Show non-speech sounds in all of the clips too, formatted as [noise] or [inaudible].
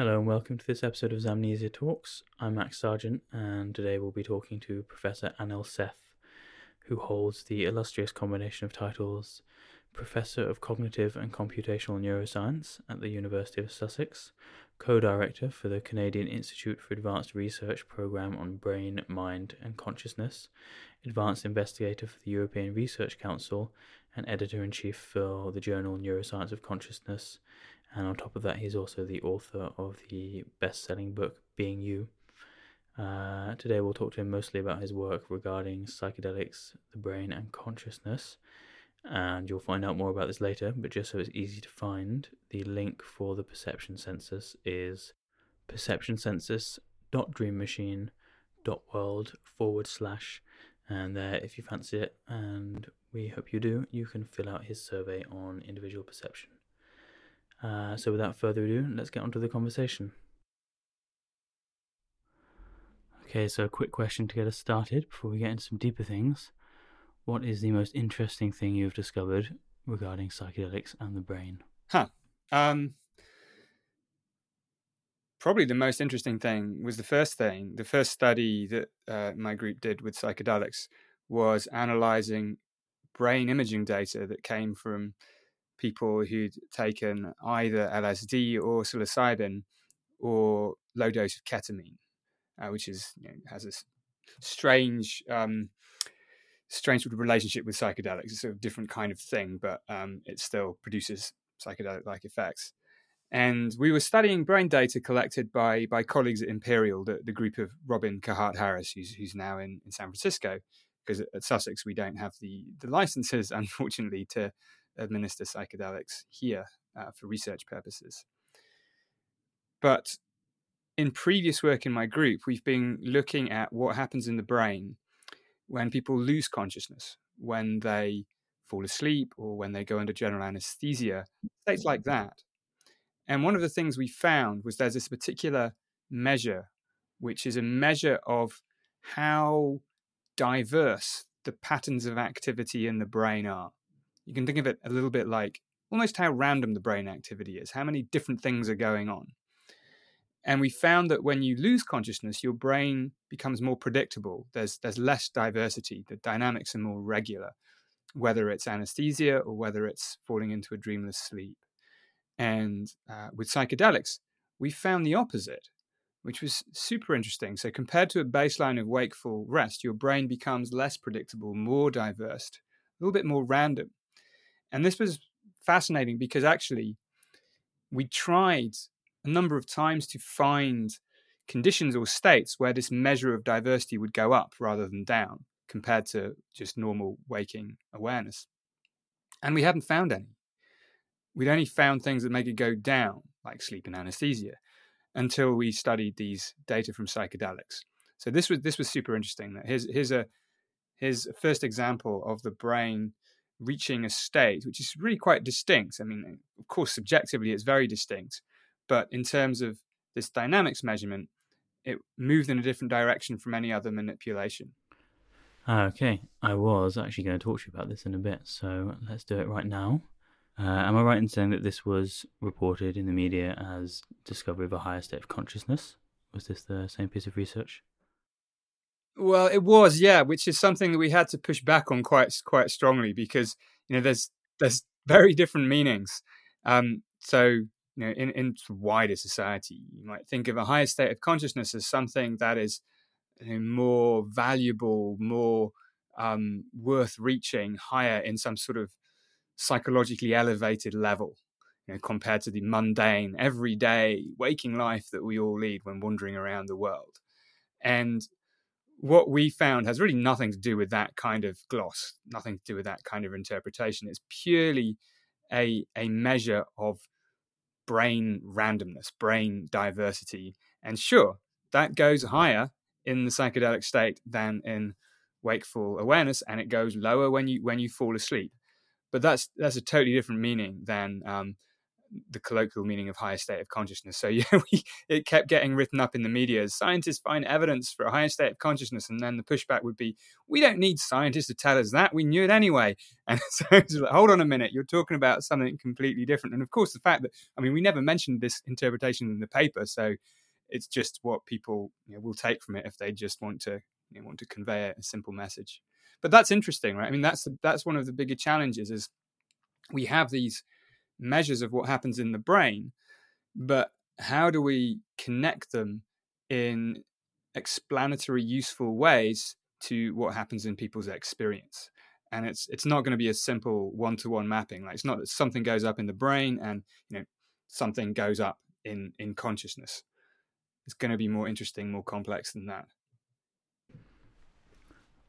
Hello and welcome to this episode of Zamnesia Talks. I'm Max Sargent, and today we'll be talking to Professor Anil Seth, who holds the illustrious combination of titles Professor of Cognitive and Computational Neuroscience at the University of Sussex, co director for the Canadian Institute for Advanced Research Programme on Brain, Mind and Consciousness, advanced investigator for the European Research Council, and editor in chief for the journal Neuroscience of Consciousness. And on top of that, he's also the author of the best selling book, Being You. Uh, today, we'll talk to him mostly about his work regarding psychedelics, the brain, and consciousness. And you'll find out more about this later, but just so it's easy to find, the link for the perception census is perceptioncensus.dreammachine.world forward slash. And there, if you fancy it, and we hope you do, you can fill out his survey on individual perception. Uh, so, without further ado, let's get on to the conversation. Okay, so a quick question to get us started before we get into some deeper things. What is the most interesting thing you've discovered regarding psychedelics and the brain? Huh. Um, probably the most interesting thing was the first thing. The first study that uh, my group did with psychedelics was analyzing brain imaging data that came from people who'd taken either LSD or psilocybin or low dose of ketamine, uh, which is you know, has a strange um, strange sort of relationship with psychedelics. It's a different kind of thing, but um, it still produces psychedelic like effects. And we were studying brain data collected by by colleagues at Imperial, the, the group of Robin Carhart Harris, who's who's now in, in San Francisco, because at, at Sussex we don't have the the licenses, [laughs] unfortunately, to administer psychedelics here uh, for research purposes. But in previous work in my group, we've been looking at what happens in the brain when people lose consciousness, when they fall asleep or when they go under general anesthesia, states like that. And one of the things we found was there's this particular measure, which is a measure of how diverse the patterns of activity in the brain are you can think of it a little bit like almost how random the brain activity is, how many different things are going on. And we found that when you lose consciousness, your brain becomes more predictable. There's, there's less diversity. The dynamics are more regular, whether it's anesthesia or whether it's falling into a dreamless sleep. And uh, with psychedelics, we found the opposite, which was super interesting. So, compared to a baseline of wakeful rest, your brain becomes less predictable, more diverse, a little bit more random. And this was fascinating because actually we tried a number of times to find conditions or states where this measure of diversity would go up rather than down compared to just normal waking awareness. And we hadn't found any. We'd only found things that make it go down, like sleep and anesthesia, until we studied these data from psychedelics. So this was this was super interesting. That Here's here's a here's a first example of the brain reaching a state which is really quite distinct. I mean, of course, subjectively it's very distinct, but in terms of this dynamics measurement, it moved in a different direction from any other manipulation. Ah, okay, I was actually going to talk to you about this in a bit, so let's do it right now. Uh, am I right in saying that this was reported in the media as discovery of a higher state of consciousness? Was this the same piece of research? Well, it was, yeah, which is something that we had to push back on quite quite strongly because you know there's there's [laughs] very different meanings. Um, so you know, in in wider society, you might think of a higher state of consciousness as something that is you know, more valuable, more um, worth reaching, higher in some sort of psychologically elevated level. You know, compared to the mundane, everyday waking life that we all lead when wandering around the world. And what we found has really nothing to do with that kind of gloss, nothing to do with that kind of interpretation. It's purely a, a measure of brain randomness, brain diversity. And sure, that goes higher in the psychedelic state than in wakeful awareness, and it goes lower when you when you fall asleep. But that's that's a totally different meaning than um, the colloquial meaning of higher state of consciousness. So [laughs] yeah, we, it kept getting written up in the media as scientists find evidence for a higher state of consciousness, and then the pushback would be, "We don't need scientists to tell us that; we knew it anyway." [laughs] And so like, hold on a minute, you're talking about something completely different. And of course, the fact that I mean, we never mentioned this interpretation in the paper, so it's just what people you know, will take from it if they just want to you know, want to convey a simple message. But that's interesting, right? I mean, that's that's one of the bigger challenges is we have these measures of what happens in the brain, but how do we connect them in explanatory, useful ways to what happens in people's experience? And it's it's not going to be a simple one to one mapping. Like it's not that something goes up in the brain and you know something goes up in in consciousness. It's going to be more interesting, more complex than that.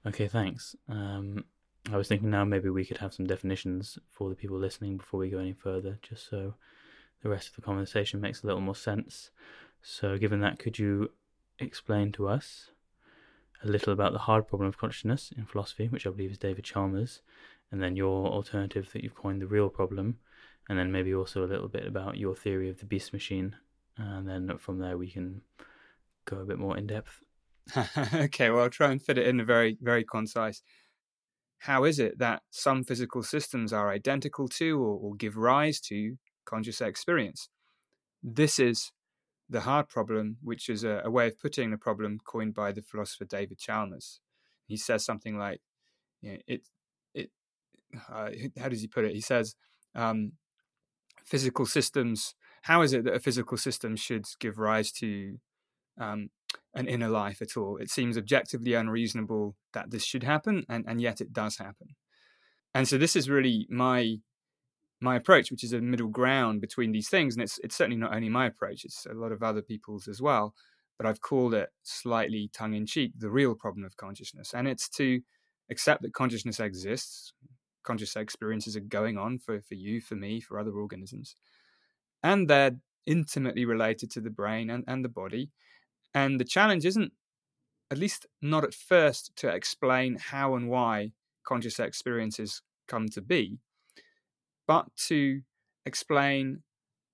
Okay, thanks. Um, I was thinking now maybe we could have some definitions for the people listening before we go any further, just so the rest of the conversation makes a little more sense. So, given that, could you explain to us a little about the hard problem of consciousness in philosophy, which I believe is David Chalmers, and then your alternative that you've coined the real problem, and then maybe also a little bit about your theory of the beast machine, and then from there we can go a bit more in depth. [laughs] okay, well, I'll try and fit it in a very, very concise how is it that some physical systems are identical to or, or give rise to conscious experience? This is the hard problem, which is a, a, way of putting the problem coined by the philosopher David Chalmers. He says something like, you know, "It, it." Uh, how does he put it? He says, um, "Physical systems. How is it that a physical system should give rise to um, an inner life at all. It seems objectively unreasonable that this should happen, and, and yet it does happen. And so this is really my my approach, which is a middle ground between these things. And it's it's certainly not only my approach; it's a lot of other people's as well. But I've called it slightly tongue in cheek the real problem of consciousness, and it's to accept that consciousness exists. Conscious experiences are going on for, for you, for me, for other organisms. And they're intimately related to the brain and, and the body and the challenge isn't, at least not at first, to explain how and why conscious experiences come to be, but to explain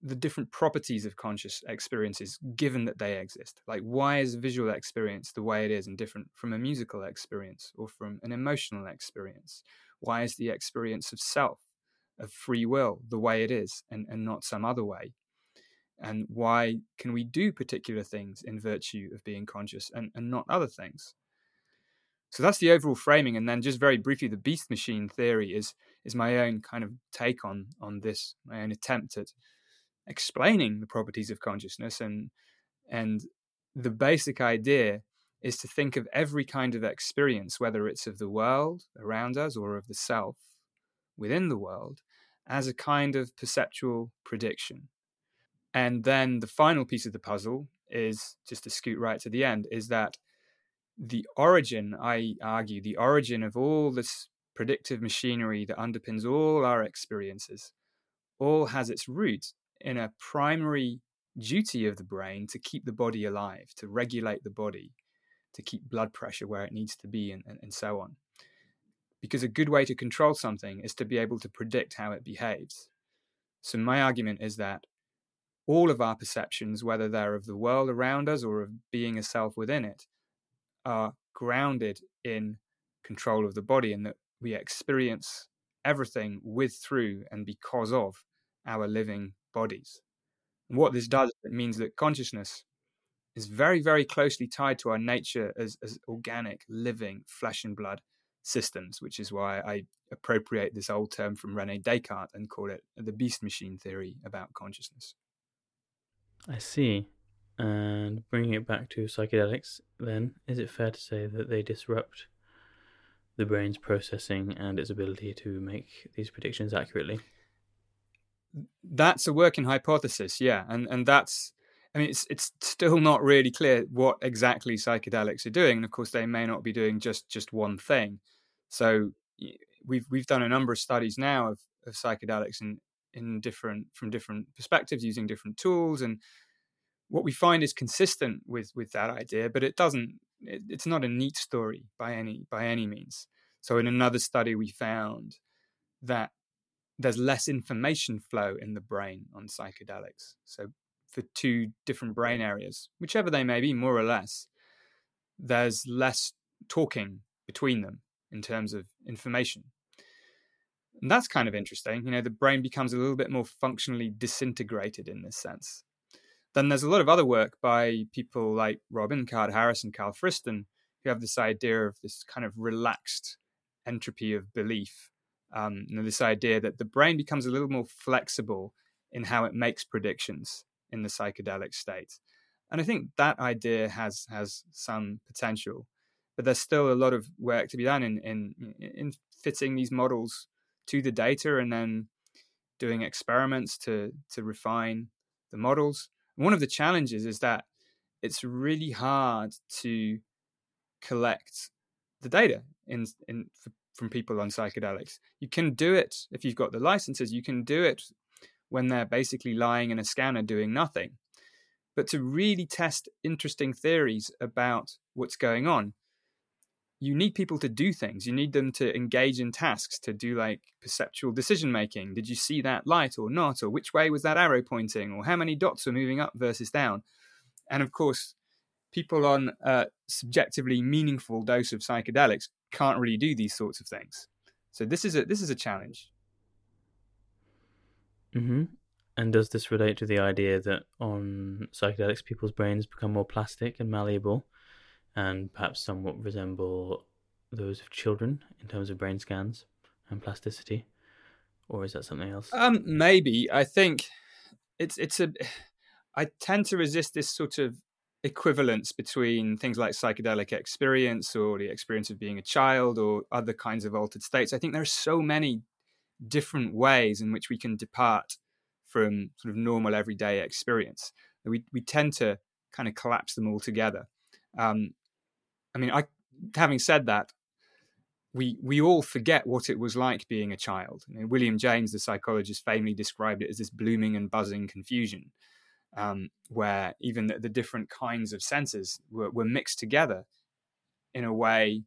the different properties of conscious experiences given that they exist. Like, why is visual experience the way it is and different from a musical experience or from an emotional experience? Why is the experience of self, of free will, the way it is and, and not some other way? And why can we do particular things in virtue of being conscious and, and not other things? So that's the overall framing and then just very briefly the beast machine theory is is my own kind of take on on this my own attempt at explaining the properties of consciousness and and the basic idea is to think of every kind of experience whether it's of the world around us or of the self within the world as a kind of perceptual prediction and then the final piece of the puzzle is just to scoot right to the end is that the origin, I argue, the origin of all this predictive machinery that underpins all our experiences, all has its root in a primary duty of the brain to keep the body alive, to regulate the body, to keep blood pressure where it needs to be, and, and, and so on. Because a good way to control something is to be able to predict how it behaves. So, my argument is that all of our perceptions, whether they're of the world around us or of being a self within it, are grounded in control of the body and that we experience everything with, through, and because of our living bodies. And what this does, it means that consciousness is very, very closely tied to our nature as, as organic, living, flesh and blood systems, which is why I appropriate this old term from Rene Descartes and call it the beast machine theory about consciousness. I see. And bringing it back to psychedelics, then, is it fair to say that they disrupt the brain's processing and its ability to make these predictions accurately? That's a working hypothesis, yeah, and and that's. I mean, it's it's still not really clear what exactly psychedelics are doing, and of course, they may not be doing just just one thing. So we've we've done a number of studies now of, of psychedelics and in different from different perspectives using different tools and what we find is consistent with with that idea but it doesn't it, it's not a neat story by any by any means so in another study we found that there's less information flow in the brain on psychedelics. So for two different brain areas, whichever they may be, more or less, there's less talking between them in terms of information. And that's kind of interesting. You know, the brain becomes a little bit more functionally disintegrated in this sense. Then there's a lot of other work by people like Robin Carhart Harris and Carl Friston who have this idea of this kind of relaxed entropy of belief. Um, you know, this idea that the brain becomes a little more flexible in how it makes predictions in the psychedelic state. And I think that idea has has some potential, but there's still a lot of work to be done in in in fitting these models to the data and then doing experiments to to refine the models. one of the challenges is that it's really hard to collect the data in in from people on psychedelics. You can do it if you've got the licenses. You can do it when they're basically lying in a scanner doing nothing. But to really test interesting theories about what's going on, you need people to do things. You need them to engage in tasks, to do like perceptual decision making. Did you see that light or not? Or which way was that arrow pointing? Or how many dots were moving up versus down? And of course, people on a subjectively meaningful dose of psychedelics can't really do these sorts of things. So this is a this is a challenge. Mm-hmm. And does this relate to the idea that on psychedelics, people's brains become more plastic and malleable, and perhaps somewhat resemble those of children in terms of brain scans and plasticity, or is that something else? Um, maybe. I think it's it's a. I tend to resist this sort of equivalence between things like psychedelic experience or the experience of being a child or other kinds of altered states. I think there are so many different ways in which we can depart from sort of normal everyday experience. We we tend to kind of collapse them all together. Um, I mean, I having said that, we we all forget what it was like being a child. I mean, William James, the psychologist, famously described it as this blooming and buzzing confusion, um, where even the, the, different kinds of senses were, were mixed together in a way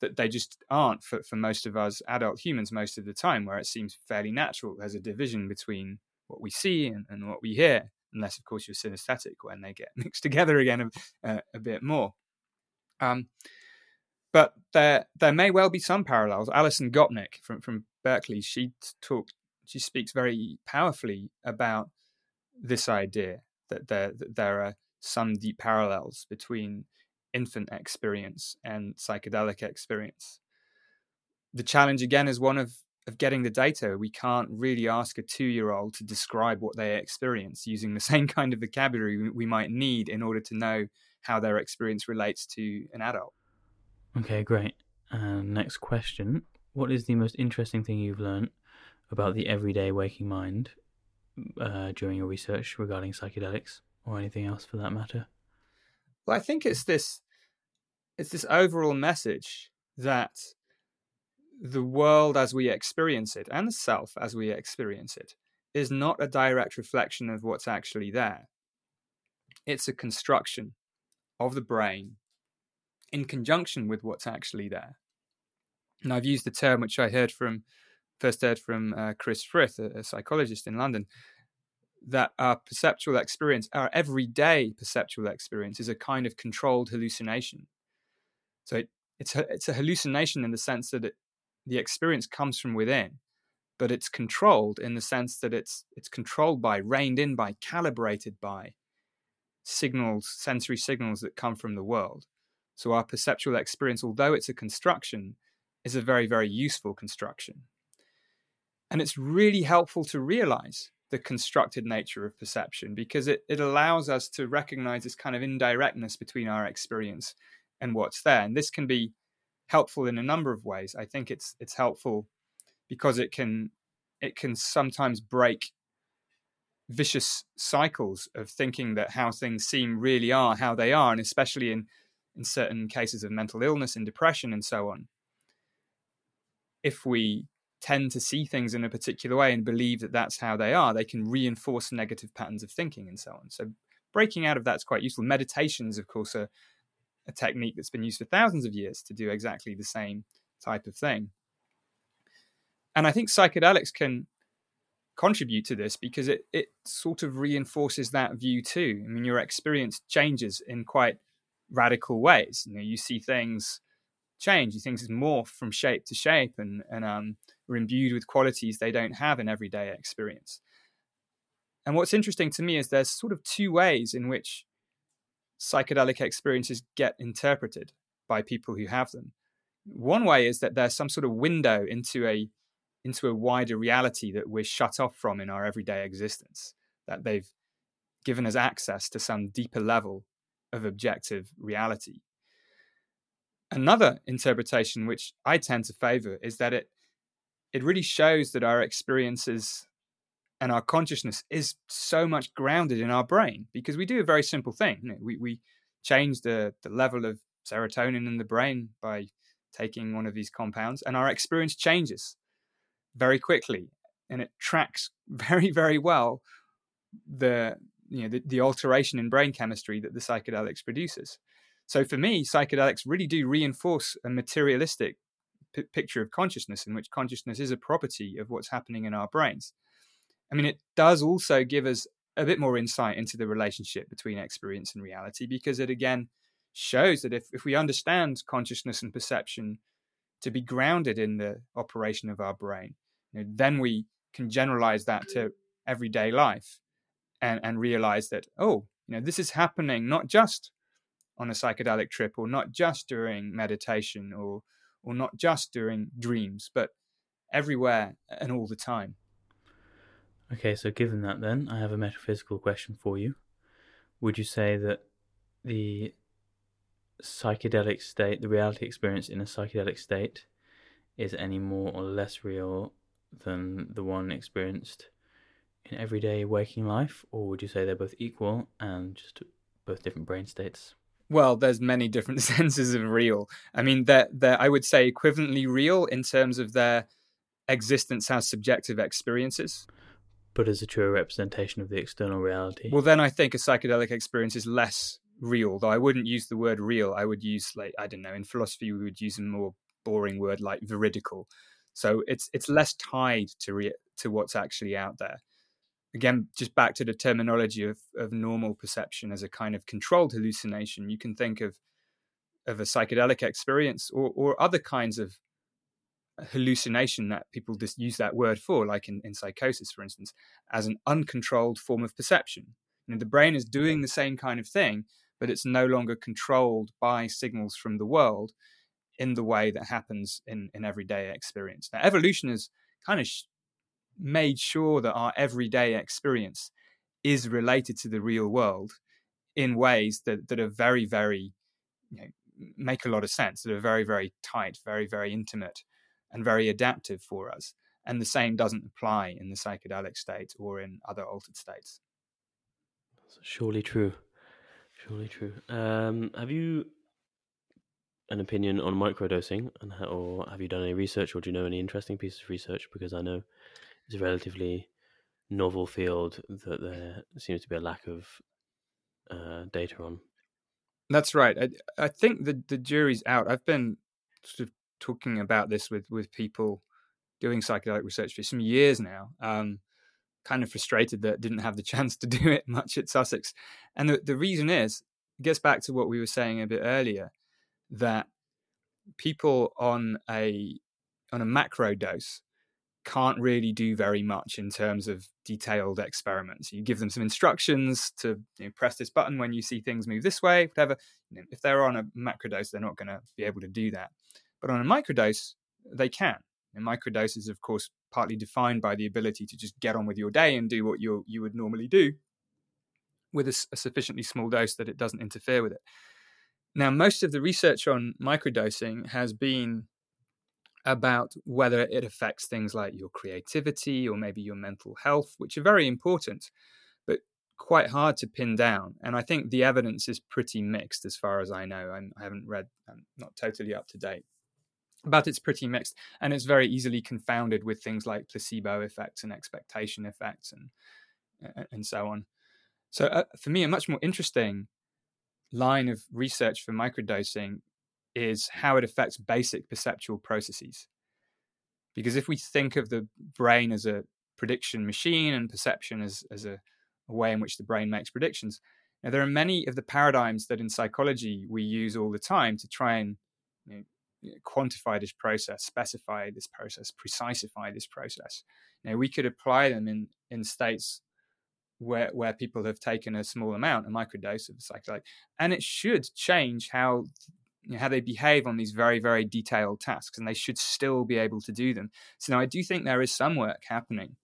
that they just aren't for, for most of us adult humans most of the time, where it seems fairly natural. There's a division between what we see and, and what we hear, unless, of course, you're synesthetic when they get [laughs] mixed together again a, uh, a bit more. Um, but there, there may well be some parallels. Alison Gopnik from, from Berkeley, she talked, she speaks very powerfully about this idea that there, that there are some deep parallels between infant experience and psychedelic experience. The challenge again is one of of getting the data. We can't really ask a two year old to describe what they experience using the [laughs] same kind of vocabulary we might need in order to know how their experience relates to an adult. Okay, great. Uh, next question What is the most interesting thing you've learned about the everyday waking mind uh, during your research regarding psychedelics or anything else for that matter? Well, I think it's this it's this overall message that the world as we experience it and the self as we experience it is not a direct reflection of what's actually there. It's a construction of the brain in conjunction with what's actually there. And I've used the term which I heard from first heard from uh, Chris Frith, a, a, psychologist in London, that our perceptual experience, our everyday perceptual experience, is a kind of controlled hallucination. So it, it's a, it's a hallucination in the sense that it, the experience comes from within, but it's controlled in the sense that it's it's controlled by, reined in by, calibrated by signals, sensory signals that come from the world. So our perceptual experience, although it's a construction, is a very, very useful construction. And it's really helpful to realize the constructed nature of perception because it, it allows us to recognize this kind of indirectness between our experience and what's there. And this can be helpful in a number of ways. I think it's it's helpful because it can it can sometimes break vicious cycles of thinking that how things seem really are how they are, and especially in in certain cases of mental illness and depression and so on. If we tend to see things in a particular way and believe that that's how they are, they can reinforce negative patterns of thinking and so on. So breaking out of that's quite useful. Meditations, of course, are a technique that's been used for thousands of years to do exactly the same type of thing. And I think psychedelics can contribute to this because it, it sort of reinforces that view too. I mean, your experience changes in quite radical ways. You know, you see things change, you things morph from shape to shape and, and um, are imbued with qualities they don't have in everyday experience. And what's interesting to me is there's sort of two ways in which psychedelic experiences get interpreted by people who have them. One way is that there's some sort of window into a into a wider reality that we're shut off from in our everyday existence, that they've given us access to some deeper level of objective reality. Another interpretation, which I tend to favor, is that it it really shows that our experiences and our consciousness is so much grounded in our brain because we do a very simple thing. You know, we we change the the level of serotonin in the brain by taking one of these compounds, and our experience changes very quickly, and it tracks [laughs] very very well the you know the, the alteration in brain chemistry that the psychedelics produces. So for me, psychedelics really do reinforce a materialistic p- picture of consciousness, in which consciousness is a property of what's happening in our brains. I mean, it does also give us a bit more insight into the relationship between experience and reality because it again shows that if, if we understand consciousness and perception to be grounded in the operation of our brain, you know, then we can generalize that to everyday life and, and realize that, oh, you know, this is happening not just on a psychedelic trip or not just during meditation or or not just during dreams, but everywhere and all the time. Okay, so given that, then I have a metaphysical question for you. Would you say that the psychedelic state, the reality experience in a psychedelic state, is any more or less real than the one experienced in everyday waking life, or would you say they're both equal and just both different brain states? Well, there's many different [laughs] senses of real. I mean, they're, they're I would say equivalently real in terms of their existence as subjective experiences but as a true representation of the external reality. Well, then I think a psychedelic experience is less real, though I wouldn't use the word real. I would use, like, I don't know, in philosophy, we would use a more boring word like veridical. So it's it's less tied to re- to what's actually out there. Again, just back to the terminology of, of normal perception as a kind of controlled hallucination, you can think of of a psychedelic experience or, or other kinds of uh, hallucination that people just use that word for, like in, in psychosis, for instance, as an uncontrolled form of perception. You know, the brain is doing the same kind of thing, but it's no longer controlled by signals from the world in the way that happens in, in everyday experience. Now, evolution has kind of sh- made sure that our everyday experience is related to the real world in ways that, that are very, very, you know, make a lot of sense, that are very, very tight, very, very intimate and very adaptive for us. And the same doesn't apply in the psychedelic state or in other altered states. Surely true. Surely true. Um, have you an opinion on microdosing, and how, or have you done any research, or do you know any interesting pieces of research? Because I know it's a relatively novel field that there seems to be a lack of uh, data on. That's right. I, I think the the jury's out. I've been sort of talking about this with with people doing psychedelic research for some years now. Um, kind of frustrated that didn't have the [laughs] chance to do it much at Sussex, and the the reason is it gets back to what we were saying a bit earlier that people on a on a macro dose can't really do very much in terms of detailed experiments. You give them some instructions to you know, press this button when you see things move this way, whatever. If they're on a macro dose, they're not going to be able to do that. But on a microdose, they can. And microdose is, of course, partly defined by the ability to just get on with your day and do what you you would normally do with a, a sufficiently small dose that it doesn't interfere with it. Now, most of the research on microdosing has been about whether it affects things like your creativity or maybe your mental health, which are very important, but quite hard to pin down. And I think the evidence is pretty mixed as far as I know. I'm, I have not read, I'm not totally up to date but it's pretty mixed and it's very easily confounded with things like placebo effects and expectation effects and and so on so uh, for me a much more interesting line of research for microdosing is how it affects basic perceptual processes because if we think of the brain as a prediction machine and perception as, as a, a way in which the brain makes predictions. Now, there are many of the paradigms that in psychology we use all the time to try and you know, quantify this process, specify this process, precisify this process. Now, we could apply them in, in states where where people have taken a small amount, a microdose of a psychedelic, and it should change how you know, how they behave on these very very detailed tasks, and they should still be able to do them. So now I do think there is some work happening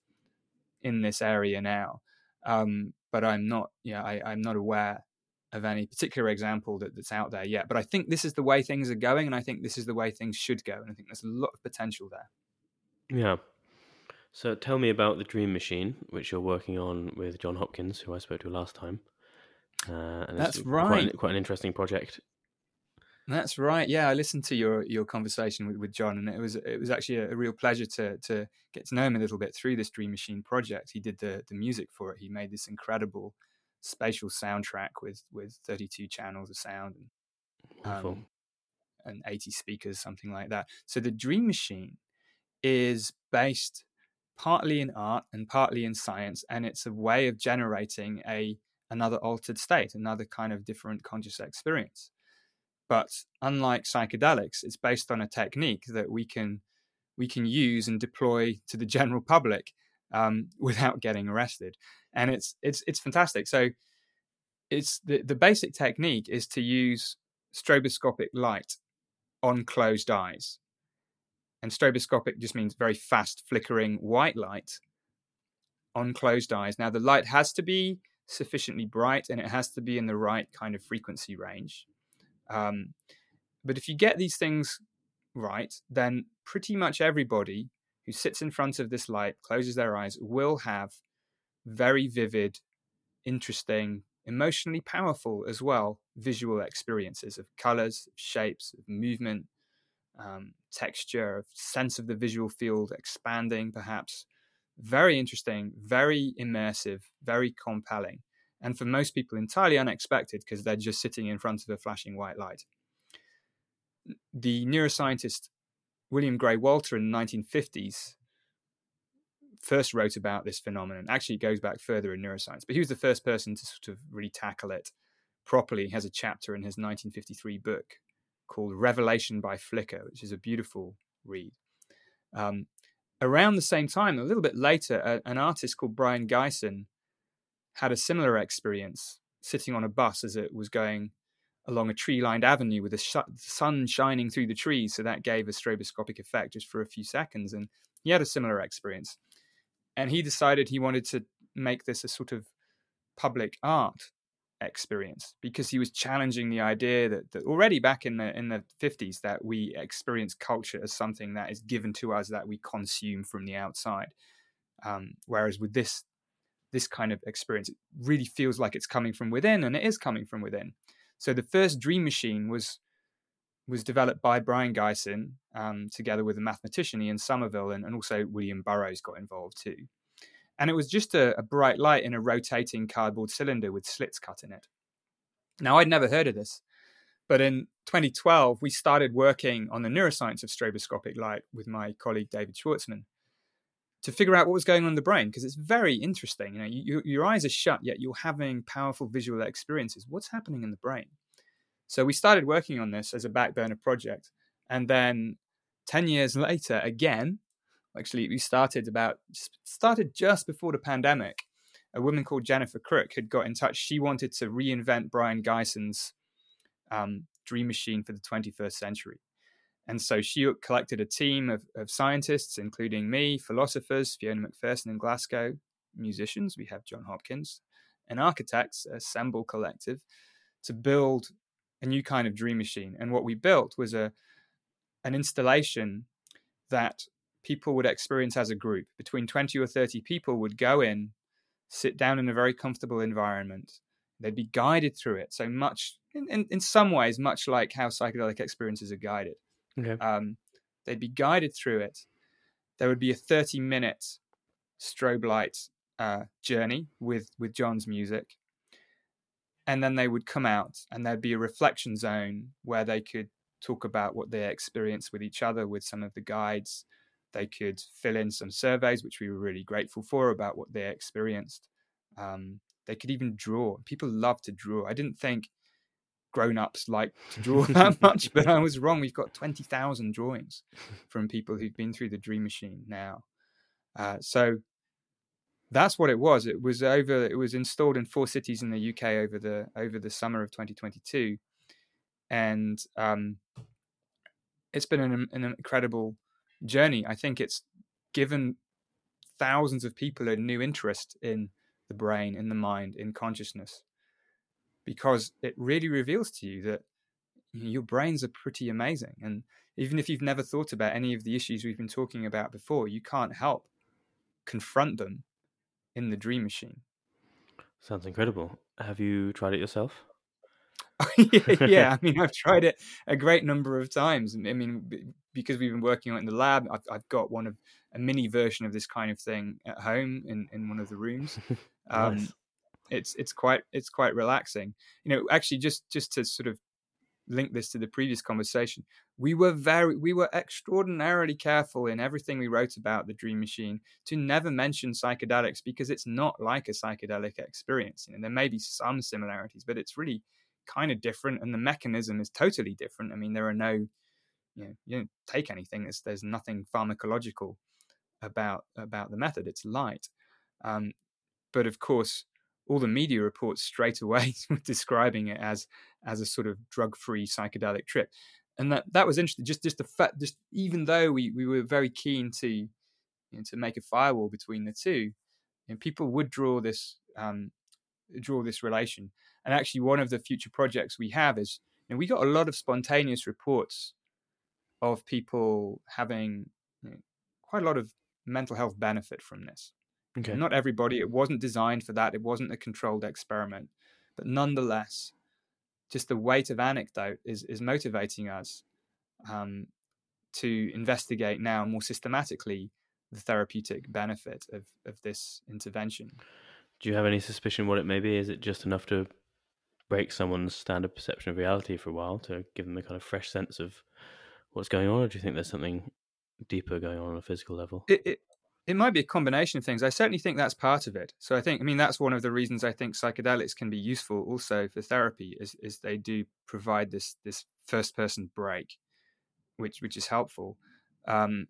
in this area now, um, but I'm not yeah I, I'm not aware of any particular example that, that's out there yet. But I think this is the way things are going, and I think this is the way things should go, and I think there's a lot of potential there. Yeah, so tell me about the Dream Machine, which you're working on with Jon Hopkins, who I spoke to last time. Uh, That's right. Quite an, quite an interesting project. That's right. Yeah, I listened to your your conversation with, with John, and it was it was actually a, a, real pleasure to to get to know him a little bit through this Dream Machine project. He did the the music for it. He made this incredible spatial soundtrack with with 32 channels of sound and um, and 80 speakers, something like that. So the Dream Machine is based partly in art and partly in science, and it's a way of generating a another altered state, another kind of different conscious experience. But unlike psychedelics, it's based on a technique that we can we can use and deploy to the general public um, [laughs] without getting arrested, and it's it's it's fantastic. So it's the the basic technique is to use stroboscopic light on closed eyes and stroboscopic just means very fast flickering white light on closed eyes. Now, the light has to be sufficiently bright and it has to be in the right kind of frequency range. Um, but if you get these things right, then pretty much everybody who sits in front of this light, closes their eyes, will have very vivid, interesting, emotionally powerful as well visual experiences of colors, shapes, movement, um, texture, sense of the visual field expanding, perhaps. Very interesting, very immersive, very compelling, and for most people, entirely unexpected because they're just sitting in front of a flashing white light. The neuroscientist William Grey Walter in the 1950s first wrote about this phenomenon. Actually, it goes back further in neuroscience, but he was the first person to sort of really tackle it properly. He has a chapter in his 1953 book called Revelation by Flicker, which is a beautiful read. Um, around the same time, a little bit later, a, an artist called Brion Gysin had a similar experience sitting on a bus as it was going along a tree lined avenue with the sh- sun shining through the trees. So that gave a stroboscopic effect just for a few seconds. And he had a similar experience. And he decided he wanted to make this a sort of public art experience because he was challenging the idea that, that already back in the in the 50s that we experience culture as something that is given to us that we consume from the outside. Um, whereas with this this kind of experience it really feels like it's coming from within and it is coming from within. So the first dream machine was was developed by Brion Gysin um, together with a mathematician Ian Somerville and, and also William Burroughs got involved too and it was just a, a bright light in a rotating cardboard cylinder with slits cut in it. Now, I'd never heard of this, but in 2012, we started working on the neuroscience of stroboscopic light with my colleague David Schwartzman to figure out what was going on in the brain because it's very interesting. You know, you, your eyes are shut, yet you're having powerful visual experiences. What's happening in the brain? So we started working on this as a back burner project, and then 10 years later, again, actually we started about started just before the pandemic a woman called jennifer crook had got in touch. She wanted to reinvent brion gysin's um, dream machine for the 21st century. And so she collected a team of, of scientists including me philosophers fiona macpherson in glasgow musicians we have jon hopkins and architects assemble collective to build a new kind of dream machine. And what we built was a an installation that people would experience as a group. Between 20 or 30 people would go in, sit down in a very comfortable environment. They'd be guided through it. So much, in, in, in some ways, much like how psychedelic experiences are guided. Okay. Um, they'd be guided through it. There would be a 30 minute strobe light uh, journey with, with Jon's music. And then they would come out and there'd be a reflection zone where they could talk about what they experienced with each other, with some of the guides, they could fill in some surveys, which we were really grateful for about what they experienced. Um, they could even draw. People love to draw. I didn't think grown-ups like to draw [laughs] that much, but I was wrong. We've got twenty thousand drawings from people who've been through the Dream Machine now. Uh, so that's what it was. It was over. It was installed in four cities in the UK over the over the summer of 2022, and um, it's been an, an incredible journey. I think it's given thousands of people a new interest in the brain, in the mind, in consciousness, because it really reveals to you that your brains are pretty amazing. And even if you've never thought about any of the issues we've been talking about before, you can't help confront them in the dream machine. Sounds incredible. Have you tried it yourself? [laughs] yeah, I [laughs] mean, I've tried it a great number of times. I mean, because we've been working on it in the lab, I've, I've got one of a mini version of this kind of thing at home in, in one of the rooms. [laughs] Um, nice. It's it's quite it's quite relaxing. You know, actually, just just to sort of link this to the previous conversation, we were very we were extraordinarily careful in everything we wrote about the dream machine to never mention psychedelics because it's not like a psychedelic experience. You know, there may be some similarities, but it's really kind of different, and the mechanism is totally different. I mean, there are no you know you don't take anything. There's there's nothing pharmacological about about the method. It's light, um, but of course, all the media reports straight away [laughs] were describing it as as a sort of drug free psychedelic trip, and that that was interesting. Just just the fact, just even though we we were very keen to you know, to make a firewall between the two, you know, people would draw this um, draw this relation. And actually, one of the future projects we have is you know, we got a lot of spontaneous reports of people having you know, quite a lot of mental health benefit from this. Okay. Not everybody, it wasn't designed for that, it wasn't a controlled experiment. But nonetheless, just the weight of anecdote is, is motivating us um, to investigate now more systematically the therapeutic benefit of, of this intervention. Do you have any suspicion what it may be? Is it just enough to break someone's standard perception of reality for a while to give them a kind of fresh sense of what's going on, or do you think there's something deeper going on on a physical level? It, it, it might be a combination of things. I certainly think that's part of it. So I think, I mean, that's one of the reasons I think psychedelics can be useful also for therapy, is is they do provide this this first person break, which which is helpful. Um,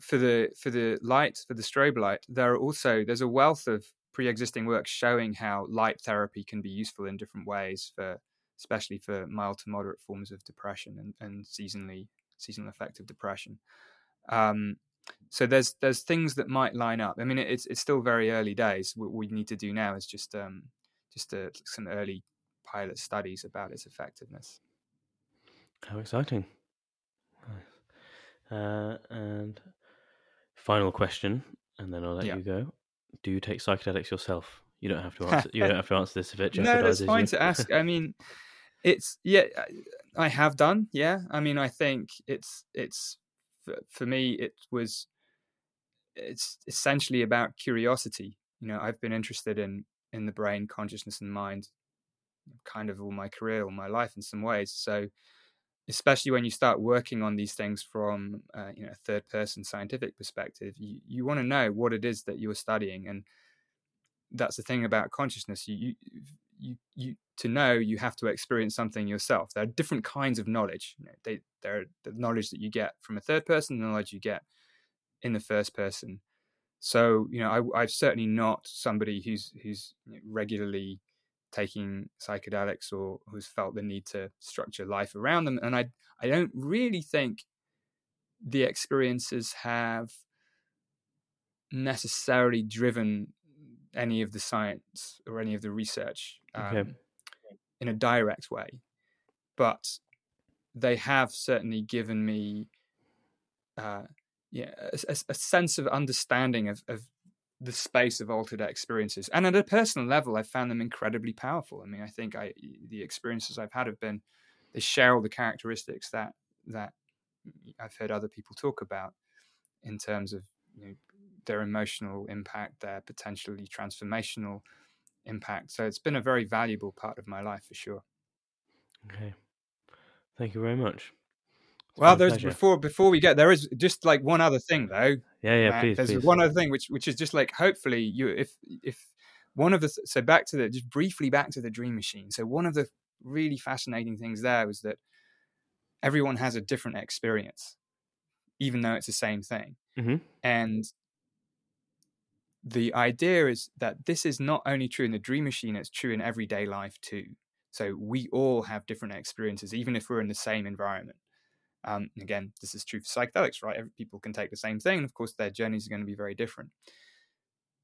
for the for the light for the strobe light, there are also there's a wealth of pre-existing work showing how light therapy can be useful in different ways for especially for mild to moderate forms of depression and, and seasonally seasonal affective depression. Um, so there's there's things that might line up. I mean, it's it's still very early days. What we need to do now is just um, just uh, some early pilot studies about its effectiveness. How exciting! Uh, and final question, and then I'll let yeah. you go. Do you take psychedelics yourself? You don't have to answer. you don't [laughs] have to answer this if it jeopardizes No, that's fine you. to ask. I mean, it's yeah i have done yeah i mean i think it's it's for, for me it was it's essentially about curiosity you know i've been interested in in the brain consciousness and mind kind of all my career all my life in some ways so especially when you start working on these things from uh, you know a third person scientific perspective you, you want to know what it is that you're studying and that's the thing about consciousness you, you you you to know you have to experience something yourself. There are different kinds of knowledge you know, they they're the knowledge that you get from a third person the knowledge you get in the first person. So you know I, i'm certainly not somebody who's who's regularly taking psychedelics or who's felt the need to structure life around them and i i don't really think the experiences have necessarily driven any of the science or any of the research um, okay. in a direct way, but they have certainly given me uh, yeah a, a, sense of understanding of, of the space of altered experiences and at a personal level I've found them incredibly powerful i mean i think i the experiences i've had have been they share all the characteristics that that i've heard other people talk about in terms of you know, their emotional impact, their potentially transformational impact. So it's been a very valuable part of my life for sure. Okay. Thank you very much. well, there's pleasure. before before we get there is just like one other thing though. Yeah, yeah, please. There's please. one other thing which which is just like hopefully you if if one of the so back to the just briefly back to the dream machine. So one of the really fascinating things there was that everyone has a different experience, even though it's the same thing. Mm-hmm. And the idea is that this is not only true in the dream machine, it's true in everyday life too. So we all have different experiences, even if we're in the same environment. Um, again, this is true for psychedelics, right? Every, people can take the same thing, and of course, their journeys are going to be very different.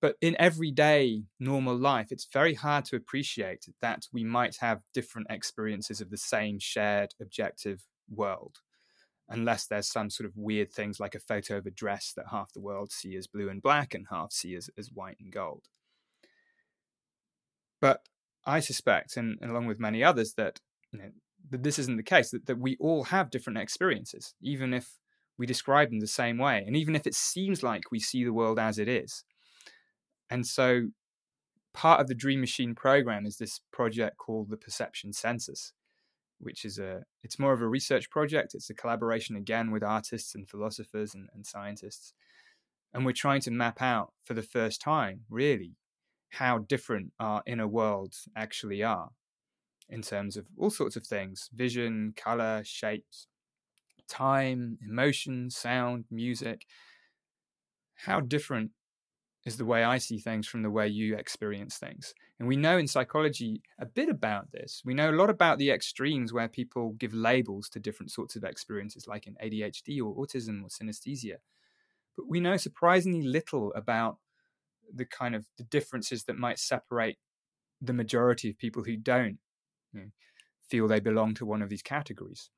But in everyday normal life, it's very hard to appreciate that we might have different experiences of the same shared objective world unless there's some sort of weird things like a photo of a dress that half the world see as blue and black and half see as, as white and gold. But I suspect, and, and along with many others, that, you know, that this isn't the case, that, that we all have different experiences, even if we describe them the same way, and even if it seems like we see the world as it is. And so part of the Dream Machine program is this project called the Perception Census, which is a it's more of a research project. It's a collaboration again with artists and philosophers and, and scientists. And we're trying to map out for the first time, really, how different our inner worlds actually are in terms of all sorts of things vision, color, shapes, time, emotion, sound, music. How different is the way I see things from the way you experience things. And we know in psychology a bit about this. We know a lot about the extremes where people give labels to different sorts of experiences, like in ADHD or autism or synesthesia. But we know surprisingly little about the kind of the differences that might separate the majority of people who don't you know, feel they belong to one of these categories.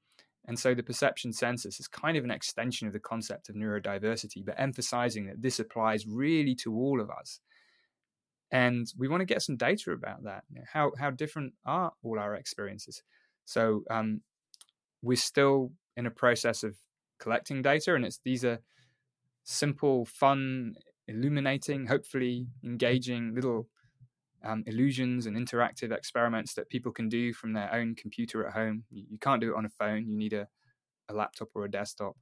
And so the perception census is kind of an extension of the concept of neurodiversity, but emphasizing that this applies really to all of us. And we want to get some data about that. You know, how how different are all our experiences? So um, we're still in a process of collecting data, and it's these are simple, fun, illuminating, hopefully engaging little um, illusions and interactive experiments that people can do from their own computer at home. You, can't do it on a phone. You need a, a laptop or a desktop.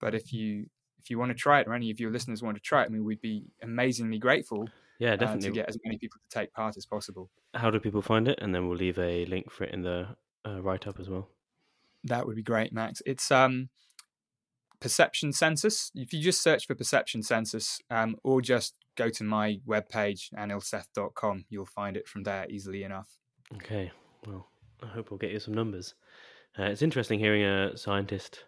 But if you if you want to try it, or any of your listeners want to try it, I mean, we'd be amazingly grateful. Yeah, definitely uh, to get as many people to take part as possible. How do people find it? And then we'll leave a link for it in the uh, write up as well. That would be great, Max. It's um perception census. If you just search for perception census, um, or just go to my webpage, anilseth.com, you'll find it from there easily enough. Okay. Well, I hope we'll get you some numbers. Uh, it's interesting hearing a scientist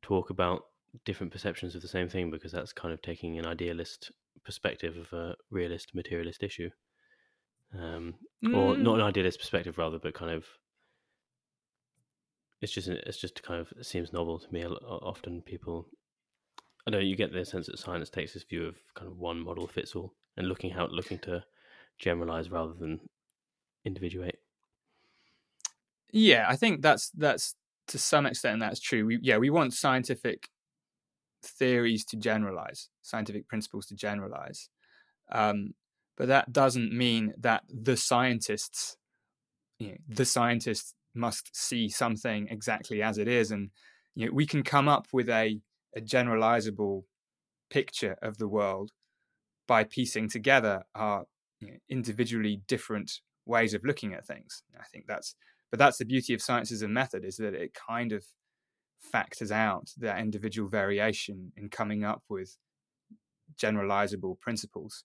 talk about different perceptions of the same thing because that's kind of taking an idealist perspective of a realist materialist issue. Um, mm. Or not an mm. idealist perspective, rather, but kind of it's just it's just kind of seems novel to me. Often people, I know you get the sense that science takes this view of kind of one model fits all, and looking out looking to generalize rather than individuate. Yeah, I think that's that's to some extent that's true. We, yeah, we want scientific theories to generalize, scientific principles to generalize, um, but that doesn't mean that the scientists, you know, the scientists must see something exactly as it is and you know we can come up with a, a generalizable picture of the world by piecing together our you know, individually different ways of looking at things. I think that's but that's the beauty of science as a method is that it kind of factors out that individual variation in coming up with generalizable principles.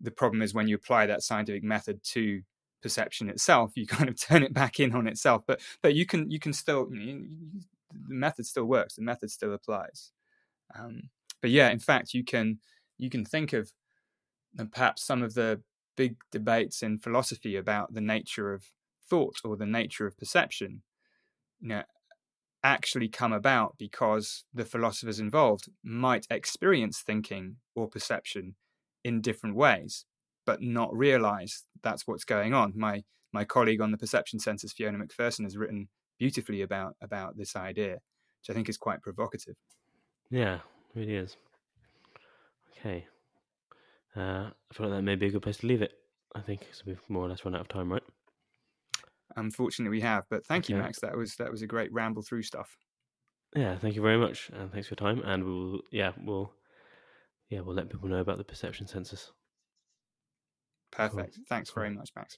The problem is when you apply that scientific method to perception itself you [laughs] kind of turn it back in on itself but but you can you can still you know, the method still works the method still applies. Um, but yeah in fact you can you can think of perhaps some of the big debates in philosophy about the nature of thought or the nature of perception you know actually come about because the philosophers involved might experience thinking or perception in different ways but not realize that's what's going on. My my colleague on the perception census, Fiona Macpherson, has written beautifully about about this idea, which I think is quite provocative. Yeah, it really is. Okay, uh, I feel like that may be a good place to leave it. I think because we've more or less run out of time, right? Unfortunately, we have. But thank okay. you, Max. That was that was a great ramble through stuff. Yeah, thank you very much, and thanks for your time. And we'll, yeah, we'll, yeah, we'll let people know about the perception census. Perfect. Thanks Cool. very much, Max.